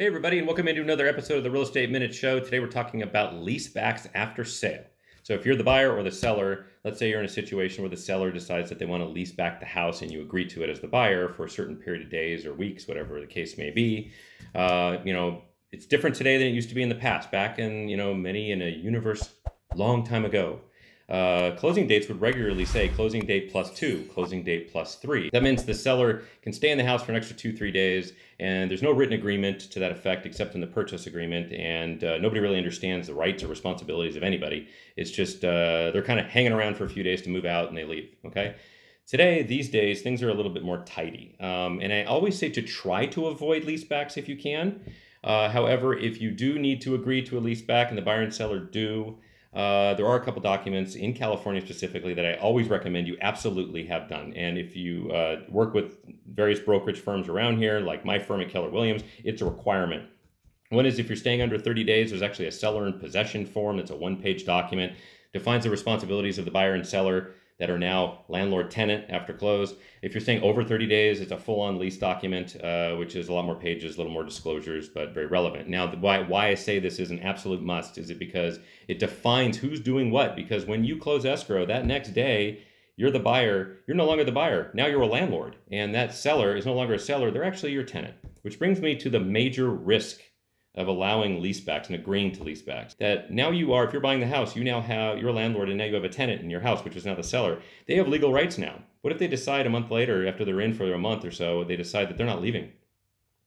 Hey, everybody, and welcome into another episode of the Real Estate Minute Show. Today, we're talking about leasebacks after sale. So, if you're the buyer or the seller, let's say you're in a situation where the seller decides that they want to lease back the house and you agree to it as the buyer for a certain period of days or weeks, whatever the case may be. Uh, you know, it's different today than it used to be in the past. Back in, you know, many in a universe long time ago, uh, closing dates would regularly say closing date plus two, closing date plus three. That means the seller can stay in the house for an extra two, three days, and there's no written agreement to that effect except in the purchase agreement, and uh, nobody really understands the rights or responsibilities of anybody. It's just uh, they're kind of hanging around for a few days to move out and they leave. Okay. Today, these days, things are a little bit more tidy. Um, and I always say to try to avoid leasebacks if you can. Uh, however, if you do need to agree to a leaseback and the buyer and seller do, uh, there are a couple documents in California specifically that I always recommend you absolutely have done. And if you uh, work with various brokerage firms around here, like my firm at Keller Williams, it's a requirement. One is if you're staying under 30 days, there's actually a seller in possession form. It's a one page document, defines the responsibilities of the buyer and seller that are now landlord tenant after close. If you're staying over 30 days, it's a full on lease document, uh, which is a lot more pages, a little more disclosures, but very relevant. Now, why, why I say this is an absolute must is it because it defines who's doing what. Because when you close escrow, that next day, you're the buyer, you're no longer the buyer. Now you're a landlord. And that seller is no longer a seller, they're actually your tenant. Which brings me to the major risk of allowing leasebacks and agreeing to leasebacks. That now you are, if you're buying the house, you now have, you're landlord and now you have a tenant in your house, which is now the seller. They have legal rights now. What if they decide a month later, after they're in for a month or so, they decide that they're not leaving?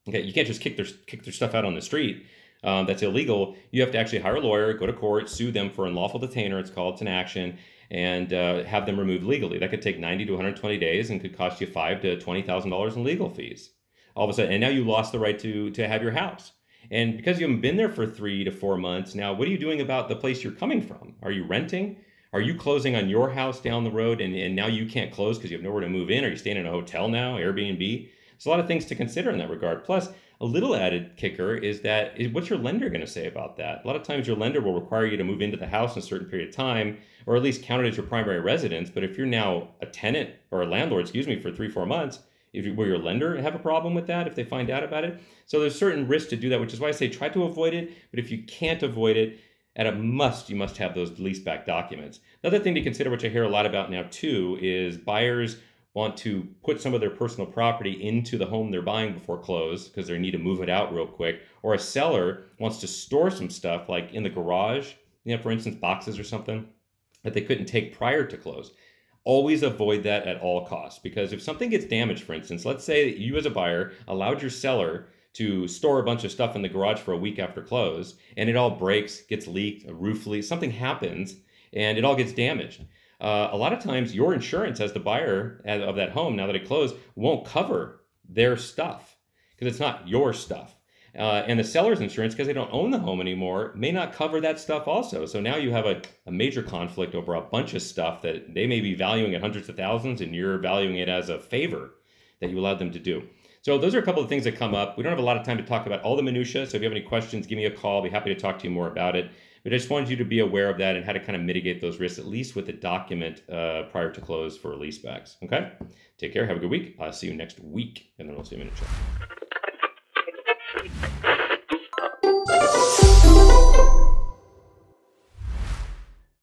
Okay, you can't just kick their, kick their stuff out on the street. Um, that's illegal. You have to actually hire a lawyer, go to court, sue them for unlawful detainer. It's called it's an action, and uh, have them removed legally. That could take 90 to 120 days and could cost you five to twenty thousand dollars in legal fees. All of a sudden, and now you lost the right to to have your house. And because you haven't been there for three to four months, now what are you doing about the place you're coming from? Are you renting? Are you closing on your house down the road and, and now you can't close because you have nowhere to move in? Are you staying in a hotel now, Airbnb? There's a lot of things to consider in that regard. Plus, a little added kicker is that what's your lender going to say about that? A lot of times your lender will require you to move into the house in a certain period of time or at least count it as your primary residence. But if you're now a tenant or a landlord, excuse me, for three, four months, if you, will your lender have a problem with that if they find out about it? So there's certain risks to do that, which is why I say try to avoid it. But if you can't avoid it, at a must, you must have those leaseback documents. Another thing to consider, which I hear a lot about now too, is buyers want to put some of their personal property into the home they're buying before close because they need to move it out real quick. Or a seller wants to store some stuff like in the garage, you know, for instance, boxes or something that they couldn't take prior to close always avoid that at all costs. Because if something gets damaged for instance let's say that you as a buyer allowed your seller to store a bunch of stuff in the garage for a week after close and it all breaks gets leaked a roof leak something happens and it all gets damaged. Uh, a lot of times your insurance as the buyer of that home now that it closed won't cover their stuff because it's not your stuff uh, and the seller's insurance, because they don't own the home anymore, may not cover that stuff also. So now you have a, a major conflict over a bunch of stuff that they may be valuing at hundreds of thousands, and you're valuing it as a favor that you allowed them to do. So those are a couple of things that come up. We don't have a lot of time to talk about all the minutia. So if you have any questions, give me a call. I'll be happy to talk to you more about it. But I just wanted you to be aware of that and how to kind of mitigate those risks, at least with a document uh, prior to close for leasebacks. Okay? Take care. Have a good week. I'll see you next week in the Real Estate Minute Show.